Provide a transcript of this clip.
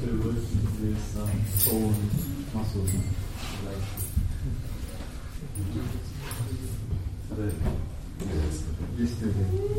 afterwards there's some tone muscles like the yesterday.